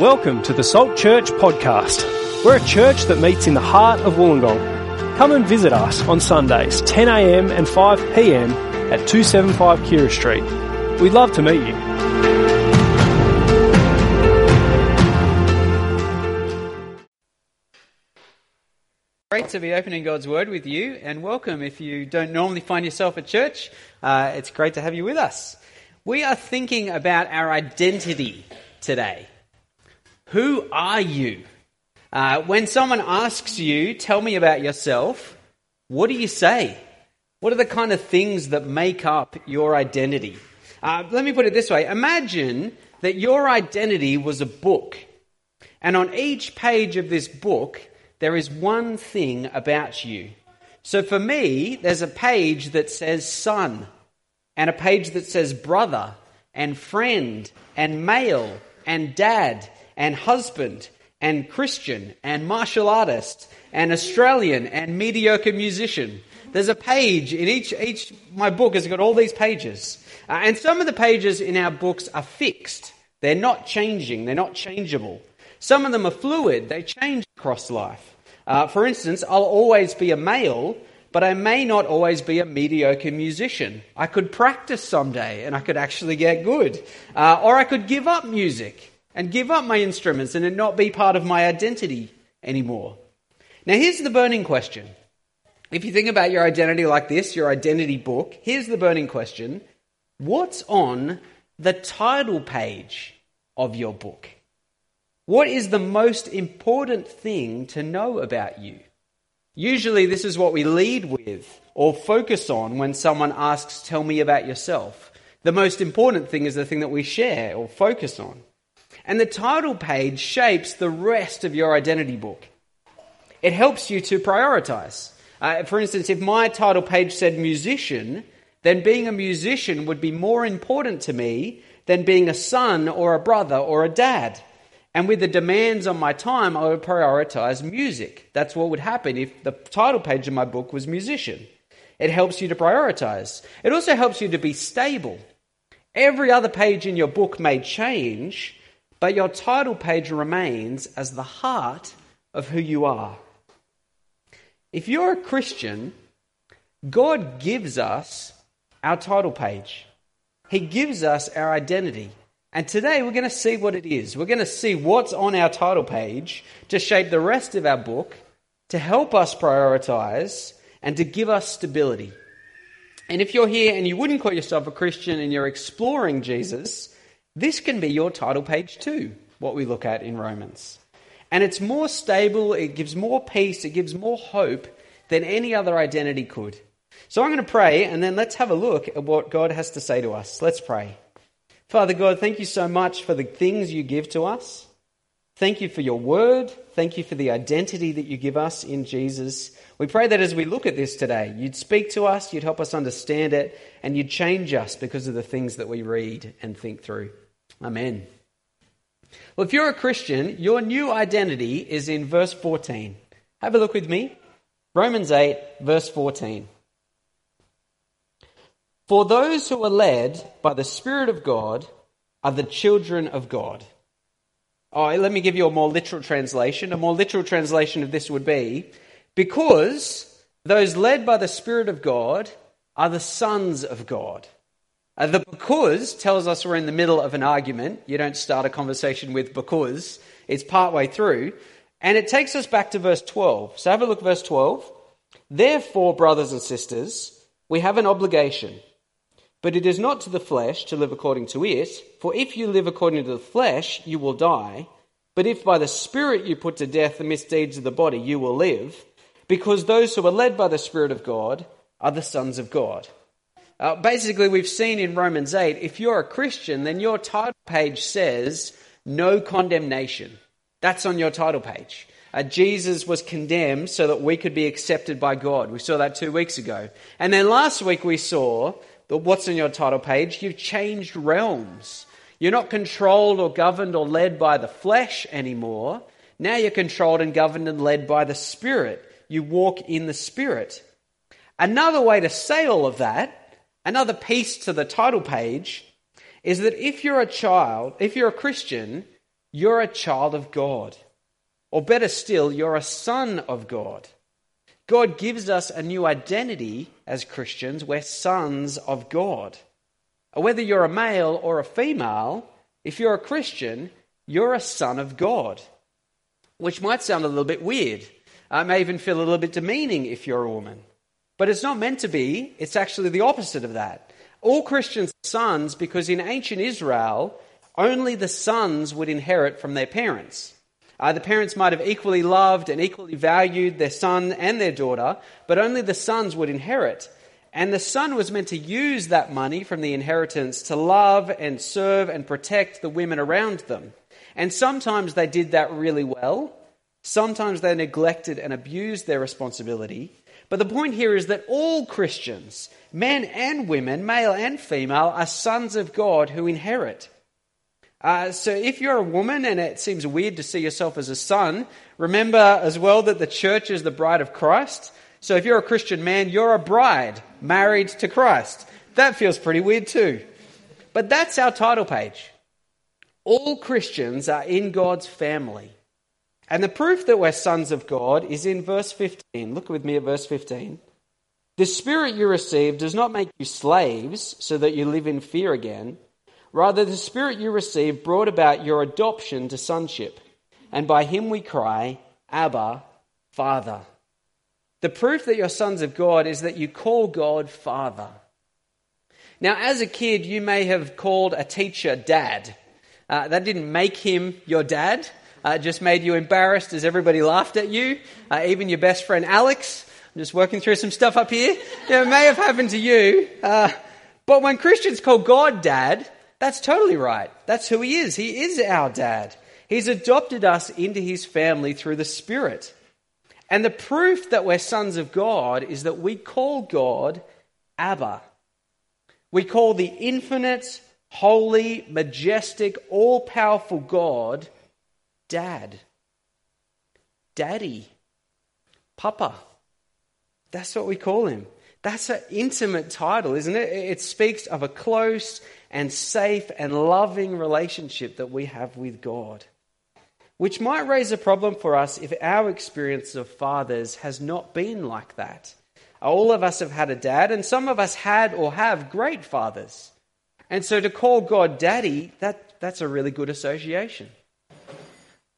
Welcome to the Salt Church podcast. We're a church that meets in the heart of Wollongong. Come and visit us on Sundays, 10am and 5pm at 275 Keira Street. We'd love to meet you. Great to be opening God's Word with you, and welcome if you don't normally find yourself at church. Uh, it's great to have you with us. We are thinking about our identity today. Who are you? Uh, when someone asks you, tell me about yourself, what do you say? What are the kind of things that make up your identity? Uh, let me put it this way Imagine that your identity was a book, and on each page of this book, there is one thing about you. So for me, there's a page that says son, and a page that says brother, and friend, and male, and dad, and husband, and Christian, and martial artist, and Australian, and mediocre musician. There's a page in each, each my book has got all these pages. Uh, and some of the pages in our books are fixed. They're not changing, they're not changeable. Some of them are fluid, they change across life. Uh, for instance, I'll always be a male, but I may not always be a mediocre musician. I could practice someday and I could actually get good. Uh, or I could give up music and give up my instruments and it not be part of my identity anymore. Now, here's the burning question. If you think about your identity like this, your identity book, here's the burning question What's on the title page of your book? What is the most important thing to know about you? Usually, this is what we lead with or focus on when someone asks, Tell me about yourself. The most important thing is the thing that we share or focus on. And the title page shapes the rest of your identity book. It helps you to prioritize. Uh, for instance, if my title page said musician, then being a musician would be more important to me than being a son or a brother or a dad. And with the demands on my time, I would prioritize music. That's what would happen if the title page of my book was musician. It helps you to prioritize. It also helps you to be stable. Every other page in your book may change, but your title page remains as the heart of who you are. If you're a Christian, God gives us our title page. He gives us our identity. And today we're going to see what it is. We're going to see what's on our title page to shape the rest of our book, to help us prioritize, and to give us stability. And if you're here and you wouldn't call yourself a Christian and you're exploring Jesus, this can be your title page too, what we look at in Romans. And it's more stable, it gives more peace, it gives more hope than any other identity could. So I'm going to pray and then let's have a look at what God has to say to us. Let's pray. Father God, thank you so much for the things you give to us. Thank you for your word. Thank you for the identity that you give us in Jesus. We pray that as we look at this today, you'd speak to us, you'd help us understand it, and you'd change us because of the things that we read and think through. Amen. Well, if you're a Christian, your new identity is in verse 14. Have a look with me. Romans 8, verse 14. For those who are led by the Spirit of God are the children of God. Oh, let me give you a more literal translation. A more literal translation of this would be because those led by the Spirit of God are the sons of God. Uh, the because tells us we're in the middle of an argument. You don't start a conversation with because, it's partway through. And it takes us back to verse 12. So have a look, verse 12. Therefore, brothers and sisters, we have an obligation but it is not to the flesh to live according to it, for if you live according to the flesh, you will die. But if by the Spirit you put to death the misdeeds of the body, you will live, because those who are led by the Spirit of God are the sons of God. Uh, basically, we've seen in Romans 8 if you're a Christian, then your title page says no condemnation. That's on your title page. Uh, Jesus was condemned so that we could be accepted by God. We saw that two weeks ago. And then last week we saw but what's on your title page? You've changed realms. You're not controlled or governed or led by the flesh anymore. Now you're controlled and governed and led by the Spirit. You walk in the Spirit. Another way to say all of that, another piece to the title page, is that if you're a child, if you're a Christian, you're a child of God. Or better still, you're a son of God. God gives us a new identity as Christians. We're sons of God. Whether you're a male or a female, if you're a Christian, you're a son of God, which might sound a little bit weird. Uh, it may even feel a little bit demeaning if you're a woman. But it's not meant to be, it's actually the opposite of that. All Christians are sons because in ancient Israel, only the sons would inherit from their parents. Uh, the parents might have equally loved and equally valued their son and their daughter, but only the sons would inherit. And the son was meant to use that money from the inheritance to love and serve and protect the women around them. And sometimes they did that really well. Sometimes they neglected and abused their responsibility. But the point here is that all Christians, men and women, male and female, are sons of God who inherit. Uh, so if you're a woman and it seems weird to see yourself as a son, remember as well that the church is the bride of Christ. So if you're a Christian man, you're a bride married to Christ. That feels pretty weird too. But that's our title page. All Christians are in God's family. And the proof that we're sons of God is in verse 15. Look with me at verse 15. The Spirit you received does not make you slaves so that you live in fear again. Rather, the Spirit you received brought about your adoption to sonship. And by him we cry, Abba, Father. The proof that you're sons of God is that you call God Father. Now, as a kid, you may have called a teacher dad. Uh, that didn't make him your dad. Uh, just made you embarrassed as everybody laughed at you. Uh, even your best friend Alex. I'm just working through some stuff up here. it may have happened to you. Uh, but when Christians call God dad, that's totally right. That's who he is. He is our dad. He's adopted us into his family through the Spirit. And the proof that we're sons of God is that we call God Abba. We call the infinite, holy, majestic, all powerful God Dad, Daddy, Papa. That's what we call him. That's an intimate title, isn't it? It speaks of a close and safe and loving relationship that we have with God, which might raise a problem for us if our experience of fathers has not been like that. All of us have had a dad, and some of us had or have great fathers. And so to call God daddy, that, that's a really good association.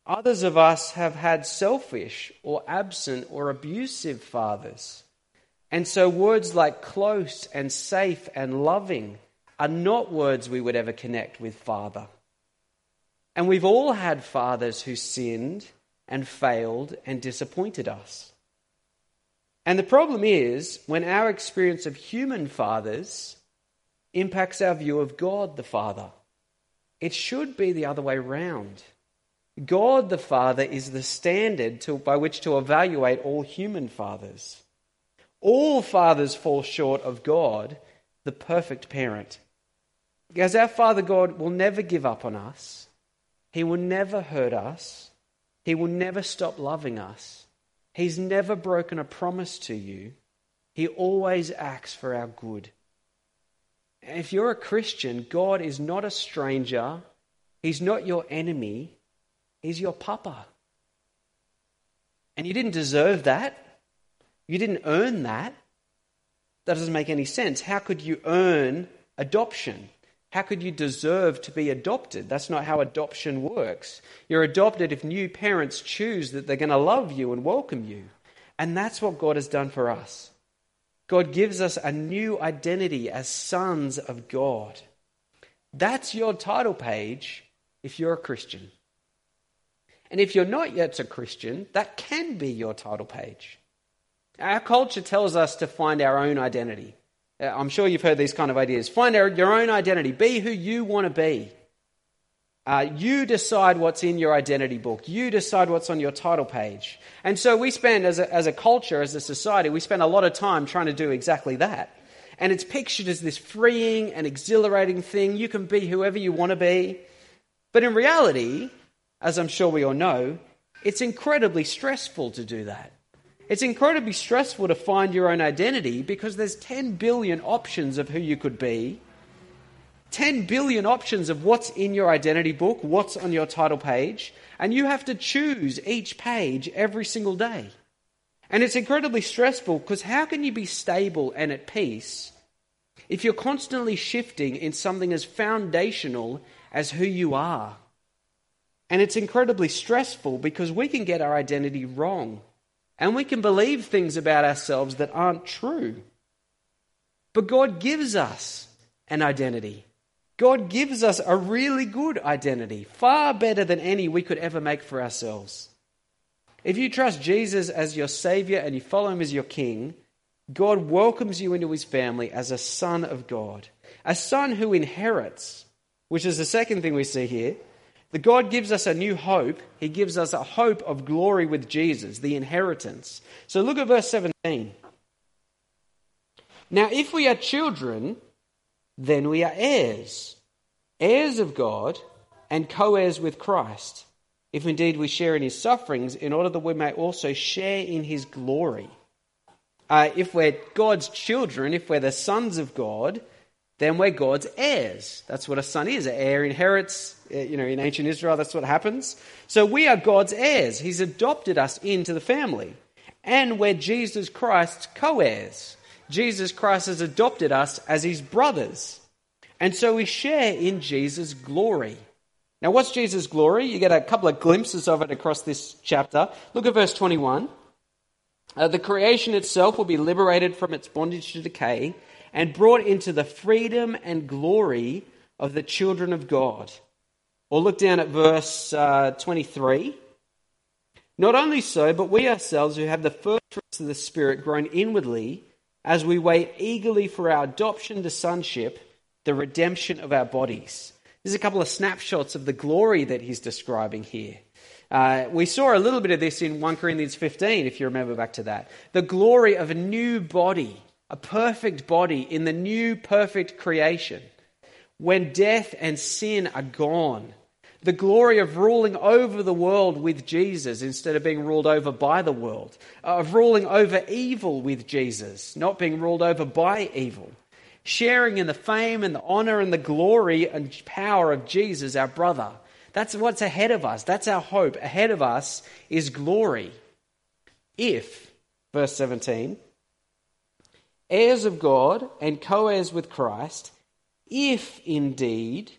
Others of us have had selfish or absent or abusive fathers. And so words like close and safe and loving are not words we would ever connect with Father. And we've all had fathers who sinned and failed and disappointed us. And the problem is when our experience of human fathers impacts our view of God the Father. It should be the other way round. God the Father is the standard to, by which to evaluate all human fathers. All fathers fall short of God, the perfect parent. Because our Father God will never give up on us, He will never hurt us, He will never stop loving us. He's never broken a promise to you, He always acts for our good. If you're a Christian, God is not a stranger, He's not your enemy. He's your papa. And you didn't deserve that. You didn't earn that. That doesn't make any sense. How could you earn adoption? How could you deserve to be adopted? That's not how adoption works. You're adopted if new parents choose that they're going to love you and welcome you. And that's what God has done for us. God gives us a new identity as sons of God. That's your title page if you're a Christian. And if you're not yet a Christian, that can be your title page. Our culture tells us to find our own identity. Uh, I'm sure you've heard these kind of ideas. Find your own identity. Be who you want to be. Uh, you decide what's in your identity book. You decide what's on your title page. And so we spend, as a, as a culture, as a society, we spend a lot of time trying to do exactly that. And it's pictured as this freeing and exhilarating thing. You can be whoever you want to be. But in reality, as I'm sure we all know, it's incredibly stressful to do that. It's incredibly stressful to find your own identity because there's 10 billion options of who you could be, 10 billion options of what's in your identity book, what's on your title page, and you have to choose each page every single day. And it's incredibly stressful because how can you be stable and at peace if you're constantly shifting in something as foundational as who you are? And it's incredibly stressful because we can get our identity wrong and we can believe things about ourselves that aren't true. But God gives us an identity. God gives us a really good identity, far better than any we could ever make for ourselves. If you trust Jesus as your Savior and you follow Him as your King, God welcomes you into His family as a son of God, a son who inherits, which is the second thing we see here. The God gives us a new hope. He gives us a hope of glory with Jesus, the inheritance. So look at verse 17. Now, if we are children, then we are heirs, heirs of God, and co heirs with Christ, if indeed we share in his sufferings, in order that we may also share in his glory. Uh, if we're God's children, if we're the sons of God, then we're God's heirs. That's what a son is. An heir inherits, you know, in ancient Israel, that's what happens. So we are God's heirs. He's adopted us into the family. And we're Jesus Christ's co heirs. Jesus Christ has adopted us as his brothers. And so we share in Jesus' glory. Now, what's Jesus' glory? You get a couple of glimpses of it across this chapter. Look at verse 21. Uh, the creation itself will be liberated from its bondage to decay and brought into the freedom and glory of the children of God. Or look down at verse uh, 23. Not only so, but we ourselves who have the first fruits of the Spirit groan inwardly as we wait eagerly for our adoption to sonship, the redemption of our bodies. There's a couple of snapshots of the glory that he's describing here. Uh, we saw a little bit of this in 1 Corinthians 15, if you remember back to that. The glory of a new body, a perfect body in the new perfect creation. When death and sin are gone, the glory of ruling over the world with Jesus instead of being ruled over by the world, uh, of ruling over evil with Jesus, not being ruled over by evil, sharing in the fame and the honor and the glory and power of Jesus, our brother. That's what's ahead of us. That's our hope. Ahead of us is glory. If, verse 17, heirs of God and co heirs with Christ, if indeed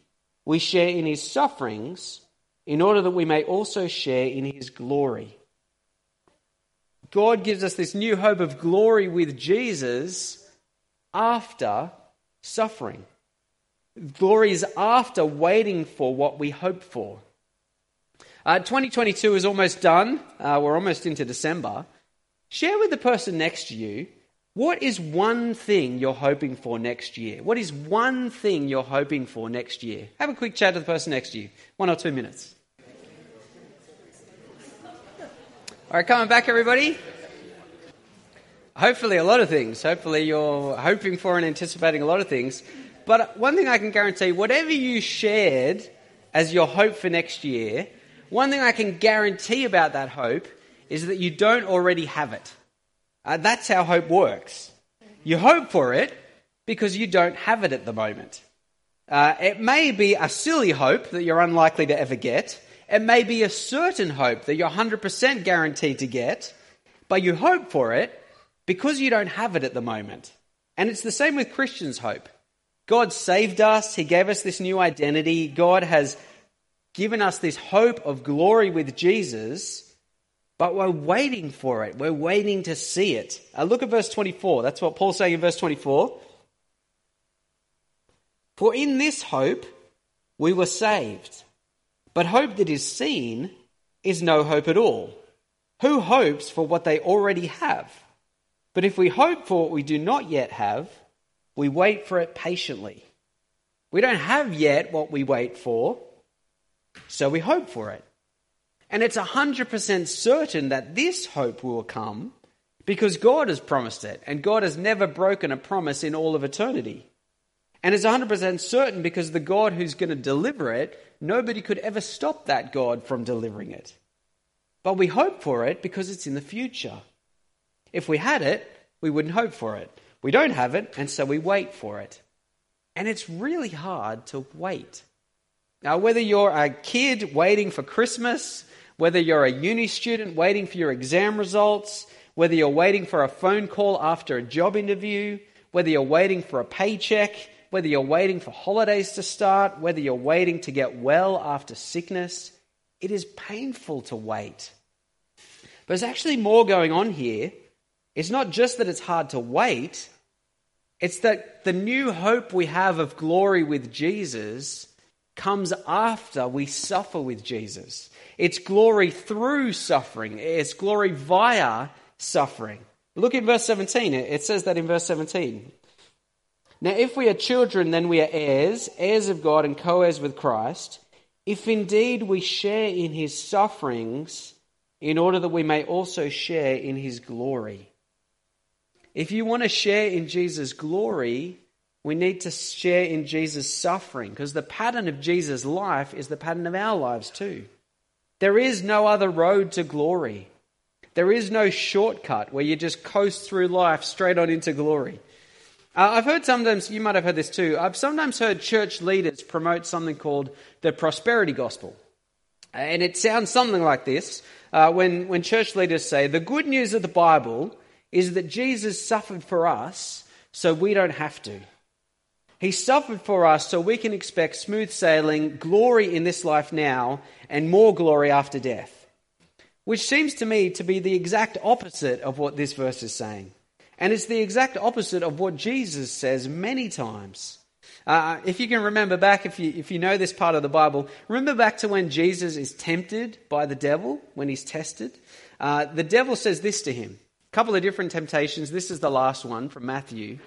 we share in his sufferings in order that we may also share in his glory. God gives us this new hope of glory with Jesus after suffering. Glory is after waiting for what we hope for. Uh, 2022 is almost done. Uh, we're almost into December. Share with the person next to you what is one thing you're hoping for next year? What is one thing you're hoping for next year? Have a quick chat to the person next to you. One or two minutes. All right, coming back, everybody. Hopefully, a lot of things. Hopefully, you're hoping for and anticipating a lot of things. But one thing I can guarantee whatever you shared as your hope for next year, one thing I can guarantee about that hope is that you don't already have it. Uh, that's how hope works. You hope for it because you don't have it at the moment. Uh, it may be a silly hope that you're unlikely to ever get. It may be a certain hope that you're 100% guaranteed to get, but you hope for it because you don't have it at the moment. And it's the same with Christians' hope. God saved us, He gave us this new identity. God has given us this hope of glory with Jesus. But we're waiting for it. We're waiting to see it. Uh, look at verse 24. That's what Paul's saying in verse 24. For in this hope we were saved. But hope that is seen is no hope at all. Who hopes for what they already have? But if we hope for what we do not yet have, we wait for it patiently. We don't have yet what we wait for, so we hope for it. And it's 100% certain that this hope will come because God has promised it, and God has never broken a promise in all of eternity. And it's 100% certain because the God who's going to deliver it, nobody could ever stop that God from delivering it. But we hope for it because it's in the future. If we had it, we wouldn't hope for it. We don't have it, and so we wait for it. And it's really hard to wait. Now, whether you're a kid waiting for Christmas, whether you're a uni student waiting for your exam results, whether you're waiting for a phone call after a job interview, whether you're waiting for a paycheck, whether you're waiting for holidays to start, whether you're waiting to get well after sickness, it is painful to wait. But there's actually more going on here. It's not just that it's hard to wait, it's that the new hope we have of glory with Jesus comes after we suffer with Jesus. It's glory through suffering, it's glory via suffering. Look in verse 17. It says that in verse 17. Now, if we are children, then we are heirs, heirs of God and co heirs with Christ, if indeed we share in his sufferings, in order that we may also share in his glory. If you want to share in Jesus' glory, we need to share in Jesus' suffering because the pattern of Jesus' life is the pattern of our lives too. There is no other road to glory. There is no shortcut where you just coast through life straight on into glory. Uh, I've heard sometimes, you might have heard this too, I've sometimes heard church leaders promote something called the prosperity gospel. And it sounds something like this uh, when, when church leaders say, The good news of the Bible is that Jesus suffered for us so we don't have to. He suffered for us so we can expect smooth sailing, glory in this life now, and more glory after death. Which seems to me to be the exact opposite of what this verse is saying. And it's the exact opposite of what Jesus says many times. Uh, if you can remember back, if you, if you know this part of the Bible, remember back to when Jesus is tempted by the devil, when he's tested. Uh, the devil says this to him a couple of different temptations. This is the last one from Matthew.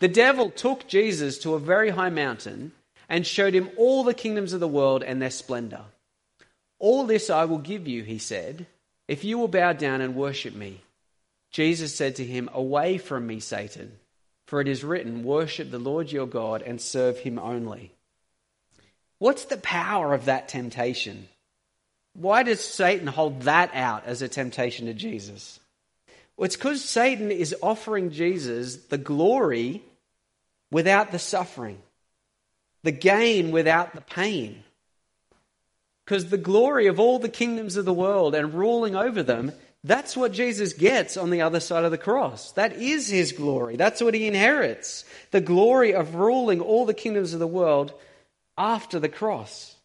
The devil took Jesus to a very high mountain and showed him all the kingdoms of the world and their splendor. All this I will give you, he said, if you will bow down and worship me. Jesus said to him, Away from me, Satan, for it is written, Worship the Lord your God and serve him only. What's the power of that temptation? Why does Satan hold that out as a temptation to Jesus? Well, it's because Satan is offering Jesus the glory without the suffering, the gain without the pain. Because the glory of all the kingdoms of the world and ruling over them, that's what Jesus gets on the other side of the cross. That is his glory. That's what he inherits. The glory of ruling all the kingdoms of the world after the cross.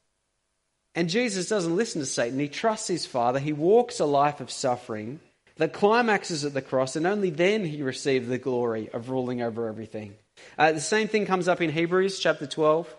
And Jesus doesn't listen to Satan. He trusts his Father. He walks a life of suffering that climaxes at the cross, and only then he receives the glory of ruling over everything. Uh, the same thing comes up in Hebrews chapter 12.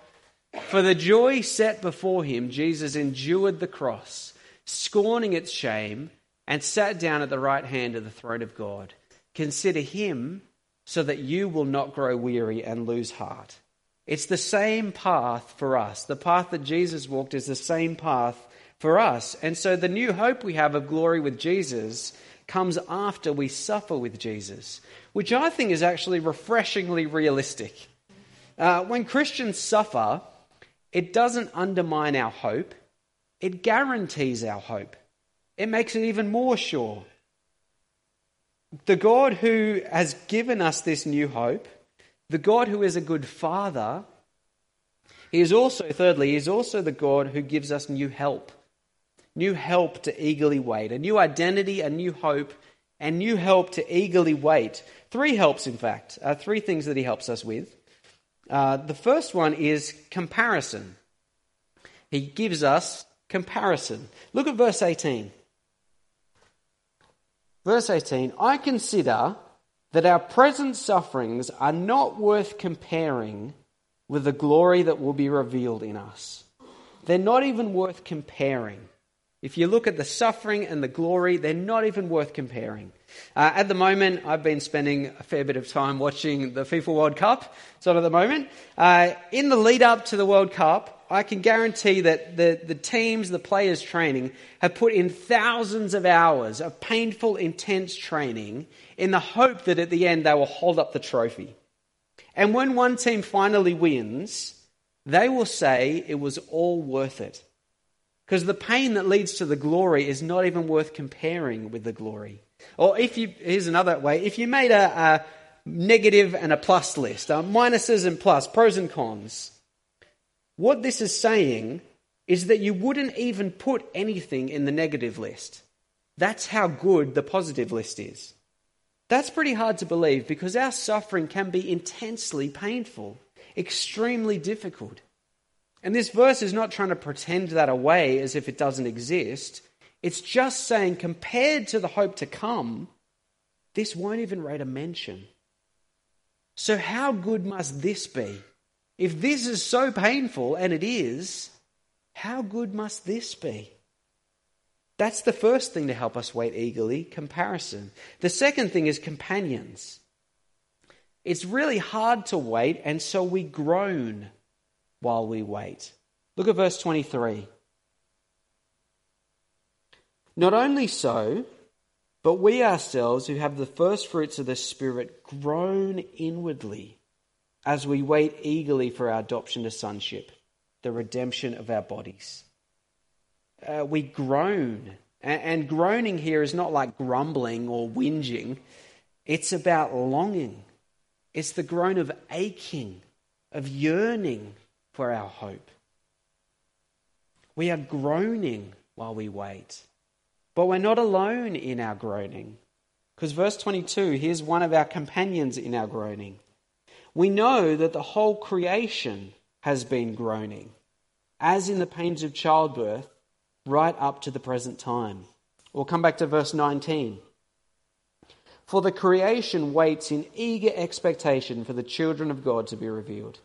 For the joy set before him, Jesus endured the cross, scorning its shame, and sat down at the right hand of the throne of God. Consider him so that you will not grow weary and lose heart. It's the same path for us. The path that Jesus walked is the same path for us. And so the new hope we have of glory with Jesus comes after we suffer with Jesus, which I think is actually refreshingly realistic. Uh, when Christians suffer, it doesn't undermine our hope, it guarantees our hope. It makes it even more sure. The God who has given us this new hope, the God who is a good father, he is also, thirdly, he is also the God who gives us new help new help to eagerly wait, a new identity, a new hope, and new help to eagerly wait. Three helps, in fact, uh, three things that he helps us with. Uh, the first one is comparison. He gives us comparison. Look at verse 18. Verse 18 I consider that our present sufferings are not worth comparing with the glory that will be revealed in us. They're not even worth comparing. If you look at the suffering and the glory, they're not even worth comparing. Uh, at the moment, I've been spending a fair bit of time watching the FIFA World Cup. So at the moment, uh, in the lead up to the World Cup, I can guarantee that the, the teams, the players training, have put in thousands of hours of painful, intense training in the hope that at the end they will hold up the trophy. And when one team finally wins, they will say it was all worth it. Because the pain that leads to the glory is not even worth comparing with the glory. Or if you, here's another way, if you made a, negative and a plus list, uh, minuses and plus, pros and cons. What this is saying is that you wouldn't even put anything in the negative list. That's how good the positive list is. That's pretty hard to believe because our suffering can be intensely painful, extremely difficult. And this verse is not trying to pretend that away as if it doesn't exist. It's just saying, compared to the hope to come, this won't even rate a mention. So, how good must this be? If this is so painful, and it is, how good must this be? That's the first thing to help us wait eagerly comparison. The second thing is companions. It's really hard to wait, and so we groan while we wait. Look at verse 23. Not only so, but we ourselves who have the first fruits of the Spirit groan inwardly as we wait eagerly for our adoption to sonship, the redemption of our bodies uh, we groan. And, and groaning here is not like grumbling or whinging, it's about longing. It's the groan of aching, of yearning for our hope. We are groaning while we wait. But we're not alone in our groaning. Because verse 22, here's one of our companions in our groaning. We know that the whole creation has been groaning, as in the pains of childbirth right up to the present time. We'll come back to verse 19. For the creation waits in eager expectation for the children of God to be revealed.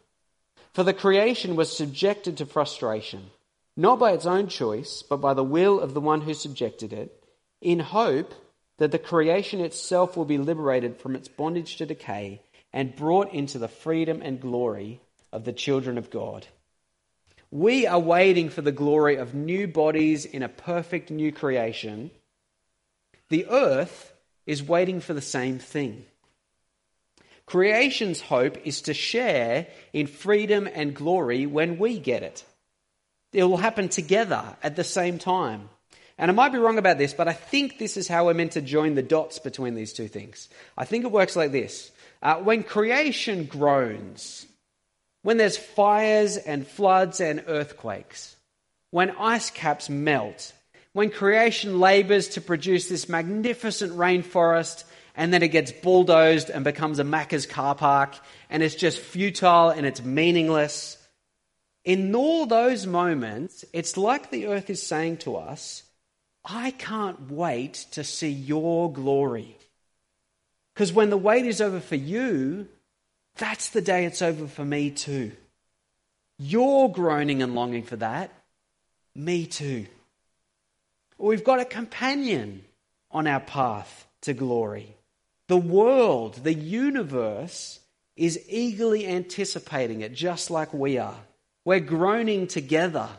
For the creation was subjected to frustration, not by its own choice, but by the will of the one who subjected it, in hope that the creation itself will be liberated from its bondage to decay and brought into the freedom and glory of the children of God. We are waiting for the glory of new bodies in a perfect new creation. The earth is waiting for the same thing. Creation's hope is to share in freedom and glory when we get it. It will happen together at the same time. And I might be wrong about this, but I think this is how we're meant to join the dots between these two things. I think it works like this. Uh, when creation groans, when there's fires and floods and earthquakes, when ice caps melt, when creation labors to produce this magnificent rainforest and then it gets bulldozed and becomes a Macca's car park and it's just futile and it's meaningless. In all those moments, it's like the earth is saying to us, I can't wait to see your glory. Because when the wait is over for you, that's the day it's over for me too. You're groaning and longing for that. Me too. We've got a companion on our path to glory. The world, the universe, is eagerly anticipating it just like we are. We're groaning together.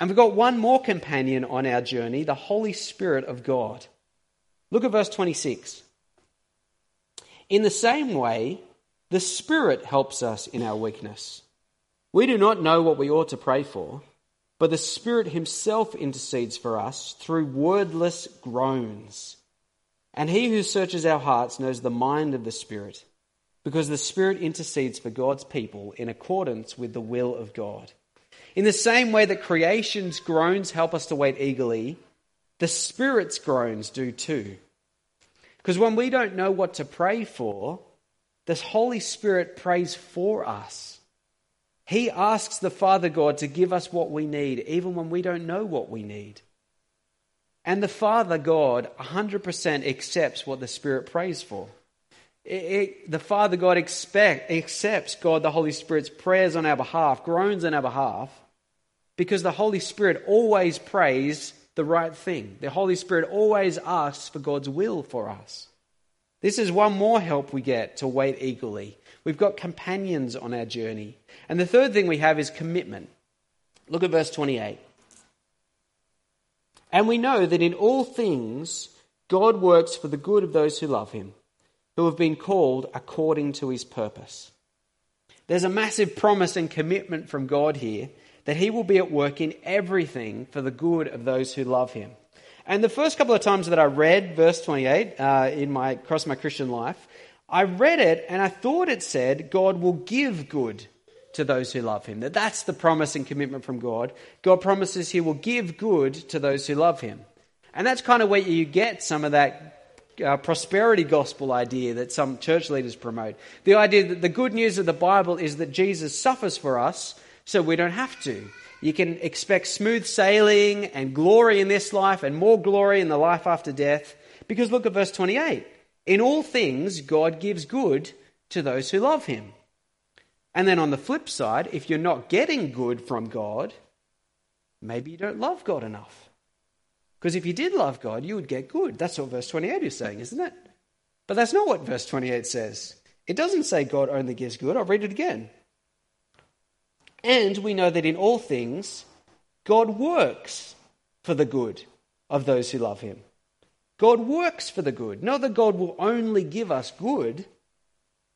And we've got one more companion on our journey the Holy Spirit of God. Look at verse 26. In the same way, the Spirit helps us in our weakness. We do not know what we ought to pray for, but the Spirit Himself intercedes for us through wordless groans. And He who searches our hearts knows the mind of the Spirit, because the Spirit intercedes for God's people in accordance with the will of God. In the same way that creation's groans help us to wait eagerly, the Spirit's groans do too. Because when we don't know what to pray for, the Holy Spirit prays for us. He asks the Father God to give us what we need, even when we don't know what we need. And the Father God 100% accepts what the Spirit prays for. It, it, the Father God expect, accepts God the Holy Spirit's prayers on our behalf, groans on our behalf, because the Holy Spirit always prays the right thing. The Holy Spirit always asks for God's will for us. This is one more help we get to wait eagerly. We've got companions on our journey. And the third thing we have is commitment. Look at verse 28. And we know that in all things God works for the good of those who love him, who have been called according to his purpose. There's a massive promise and commitment from God here that he will be at work in everything for the good of those who love him. And the first couple of times that I read verse 28 uh, in my across my Christian life, I read it and I thought it said God will give good to those who love him. That that's the promise and commitment from God. God promises he will give good to those who love him. And that's kind of where you get some of that uh, prosperity gospel idea that some church leaders promote. The idea that the good news of the Bible is that Jesus suffers for us so we don't have to. You can expect smooth sailing and glory in this life and more glory in the life after death. Because look at verse 28. In all things, God gives good to those who love him. And then on the flip side, if you're not getting good from God, maybe you don't love God enough. Because if you did love God, you would get good. That's what verse 28 is saying, isn't it? But that's not what verse 28 says. It doesn't say God only gives good. I'll read it again. And we know that in all things, God works for the good of those who love him. God works for the good. Not that God will only give us good,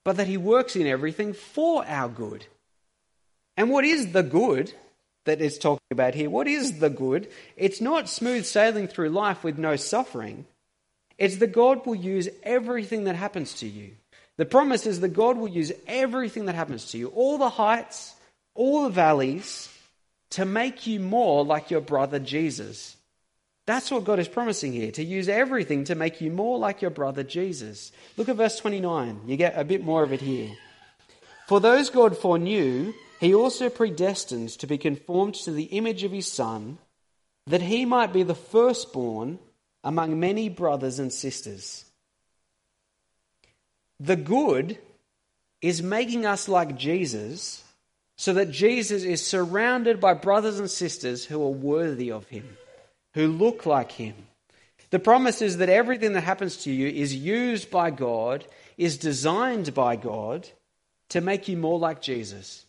but that he works in everything for our good. And what is the good that it's talking about here? What is the good? It's not smooth sailing through life with no suffering. It's that God will use everything that happens to you. The promise is that God will use everything that happens to you, all the heights, all the valleys, to make you more like your brother Jesus. That's what God is promising here, to use everything to make you more like your brother Jesus. Look at verse 29. You get a bit more of it here. For those God foreknew, he also predestined to be conformed to the image of his Son, that he might be the firstborn among many brothers and sisters. The good is making us like Jesus so that Jesus is surrounded by brothers and sisters who are worthy of him who look like him. The promise is that everything that happens to you is used by God, is designed by God to make you more like Jesus.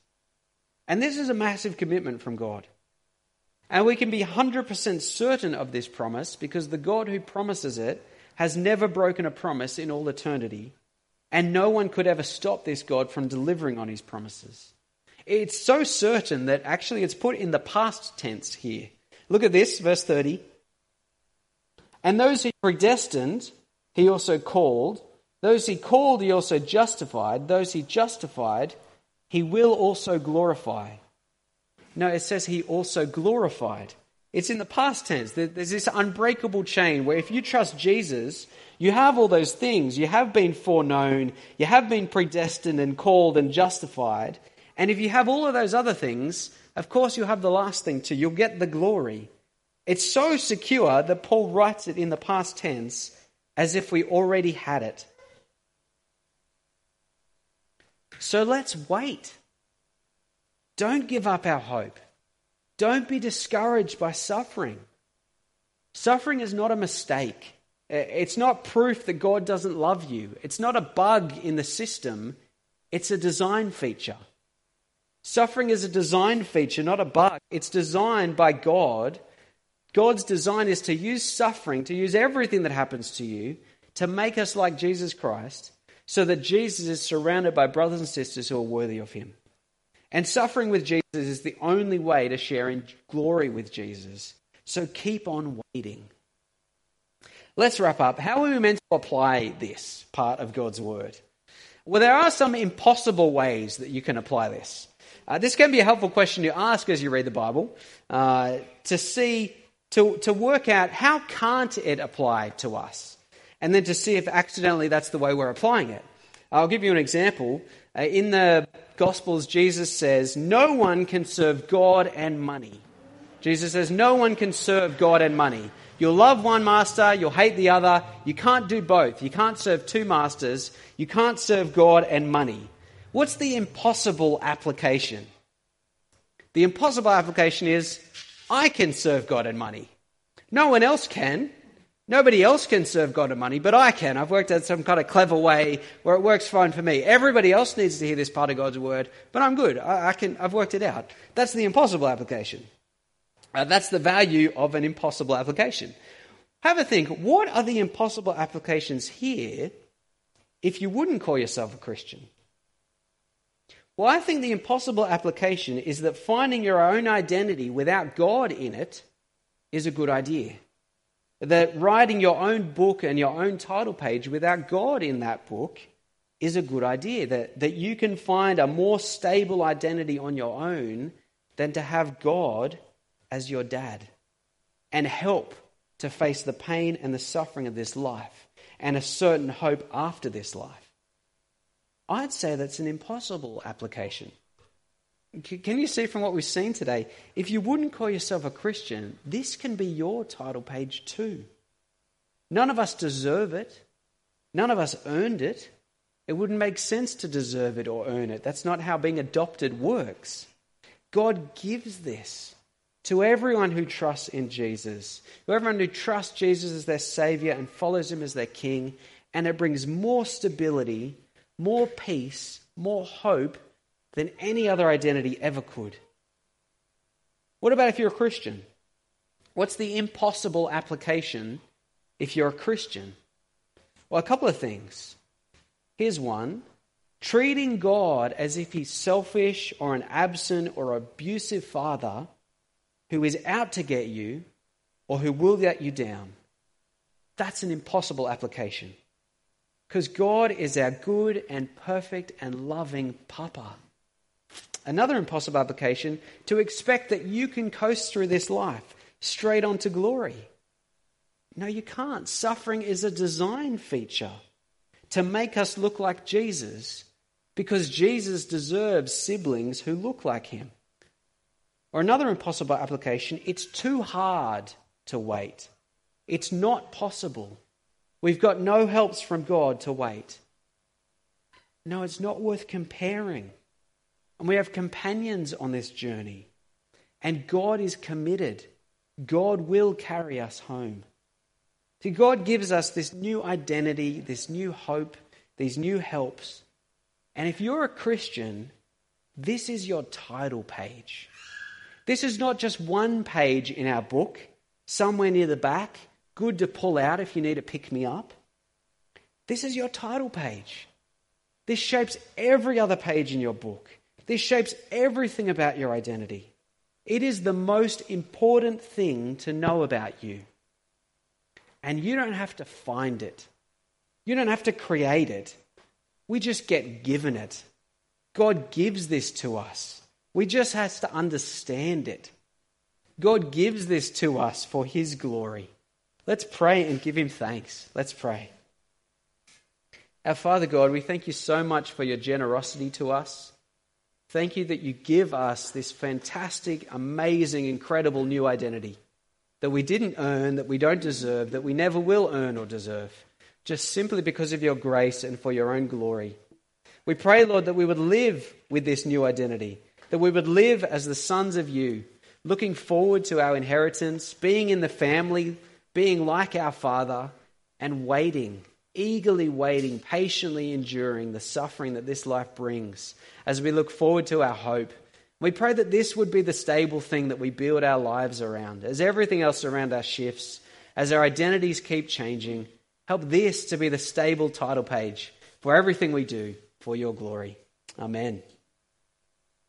And this is a massive commitment from God. And we can be 100% certain of this promise because the God who promises it has never broken a promise in all eternity. And no one could ever stop this God from delivering on his promises. It's so certain that actually it's put in the past tense here. Look at this, verse 30. And those he predestined, he also called. Those he called, he also justified. Those he justified, he will also glorify. No, it says he also glorified. It's in the past tense. There's this unbreakable chain where if you trust Jesus, you have all those things. You have been foreknown, you have been predestined and called and justified. And if you have all of those other things, of course, you'll have the last thing too. You'll get the glory. It's so secure that Paul writes it in the past tense as if we already had it. So let's wait. Don't give up our hope. Don't be discouraged by suffering. Suffering is not a mistake. It's not proof that God doesn't love you. It's not a bug in the system. It's a design feature. Suffering is a design feature, not a bug. It's designed by God. God's design is to use suffering, to use everything that happens to you, to make us like Jesus Christ, so that Jesus is surrounded by brothers and sisters who are worthy of him. And suffering with Jesus is the only way to share in glory with Jesus. So keep on waiting. Let's wrap up. How are we meant to apply this part of God's word? Well, there are some impossible ways that you can apply this. Uh, this can be a helpful question to ask as you read the Bible uh, to see, to, to work out how can't it apply to us, and then to see if accidentally that's the way we're applying it. I'll give you an example. Uh, in the Gospels, Jesus says, No one can serve God and money. Jesus says, No one can serve God and money. You'll love one master, you'll hate the other. You can't do both. You can't serve two masters. You can't serve God and money. What's the impossible application? The impossible application is I can serve God and money. No one else can. Nobody else can serve God and money, but I can. I've worked out some kind of clever way where it works fine for me. Everybody else needs to hear this part of God's word, but I'm good. I, I can, I've worked it out. That's the impossible application. Uh, that's the value of an impossible application. Have a think. What are the impossible applications here if you wouldn't call yourself a Christian? Well, I think the impossible application is that finding your own identity without God in it is a good idea. That writing your own book and your own title page without God in that book is a good idea, that, that you can find a more stable identity on your own than to have God as your dad and help to face the pain and the suffering of this life and a certain hope after this life. I'd say that's an impossible application. Can you see from what we've seen today? If you wouldn't call yourself a Christian, this can be your title page too. None of us deserve it. None of us earned it. It wouldn't make sense to deserve it or earn it. That's not how being adopted works. God gives this to everyone who trusts in Jesus, to everyone who trusts Jesus as their Savior and follows Him as their King, and it brings more stability, more peace, more hope than any other identity ever could. What about if you're a Christian? What's the impossible application if you're a Christian? Well, a couple of things. Here's one treating God as if he's selfish or an absent or abusive father who is out to get you or who will let you down. That's an impossible application. Because God is our good and perfect and loving Papa. Another impossible application to expect that you can coast through this life straight on to glory. No, you can't. Suffering is a design feature to make us look like Jesus because Jesus deserves siblings who look like him. Or another impossible application, it's too hard to wait. It's not possible. We've got no helps from God to wait. No, it's not worth comparing. And we have companions on this journey. And God is committed. God will carry us home. See, God gives us this new identity, this new hope, these new helps. And if you're a Christian, this is your title page. This is not just one page in our book, somewhere near the back, good to pull out if you need to pick me up. This is your title page. This shapes every other page in your book. This shapes everything about your identity. It is the most important thing to know about you. And you don't have to find it, you don't have to create it. We just get given it. God gives this to us. We just have to understand it. God gives this to us for His glory. Let's pray and give Him thanks. Let's pray. Our Father God, we thank you so much for your generosity to us. Thank you that you give us this fantastic, amazing, incredible new identity that we didn't earn, that we don't deserve, that we never will earn or deserve, just simply because of your grace and for your own glory. We pray, Lord, that we would live with this new identity, that we would live as the sons of you, looking forward to our inheritance, being in the family, being like our Father, and waiting, eagerly waiting, patiently enduring the suffering that this life brings as we look forward to our hope we pray that this would be the stable thing that we build our lives around. As everything else around us shifts, as our identities keep changing, help this to be the stable title page for everything we do for your glory. Amen.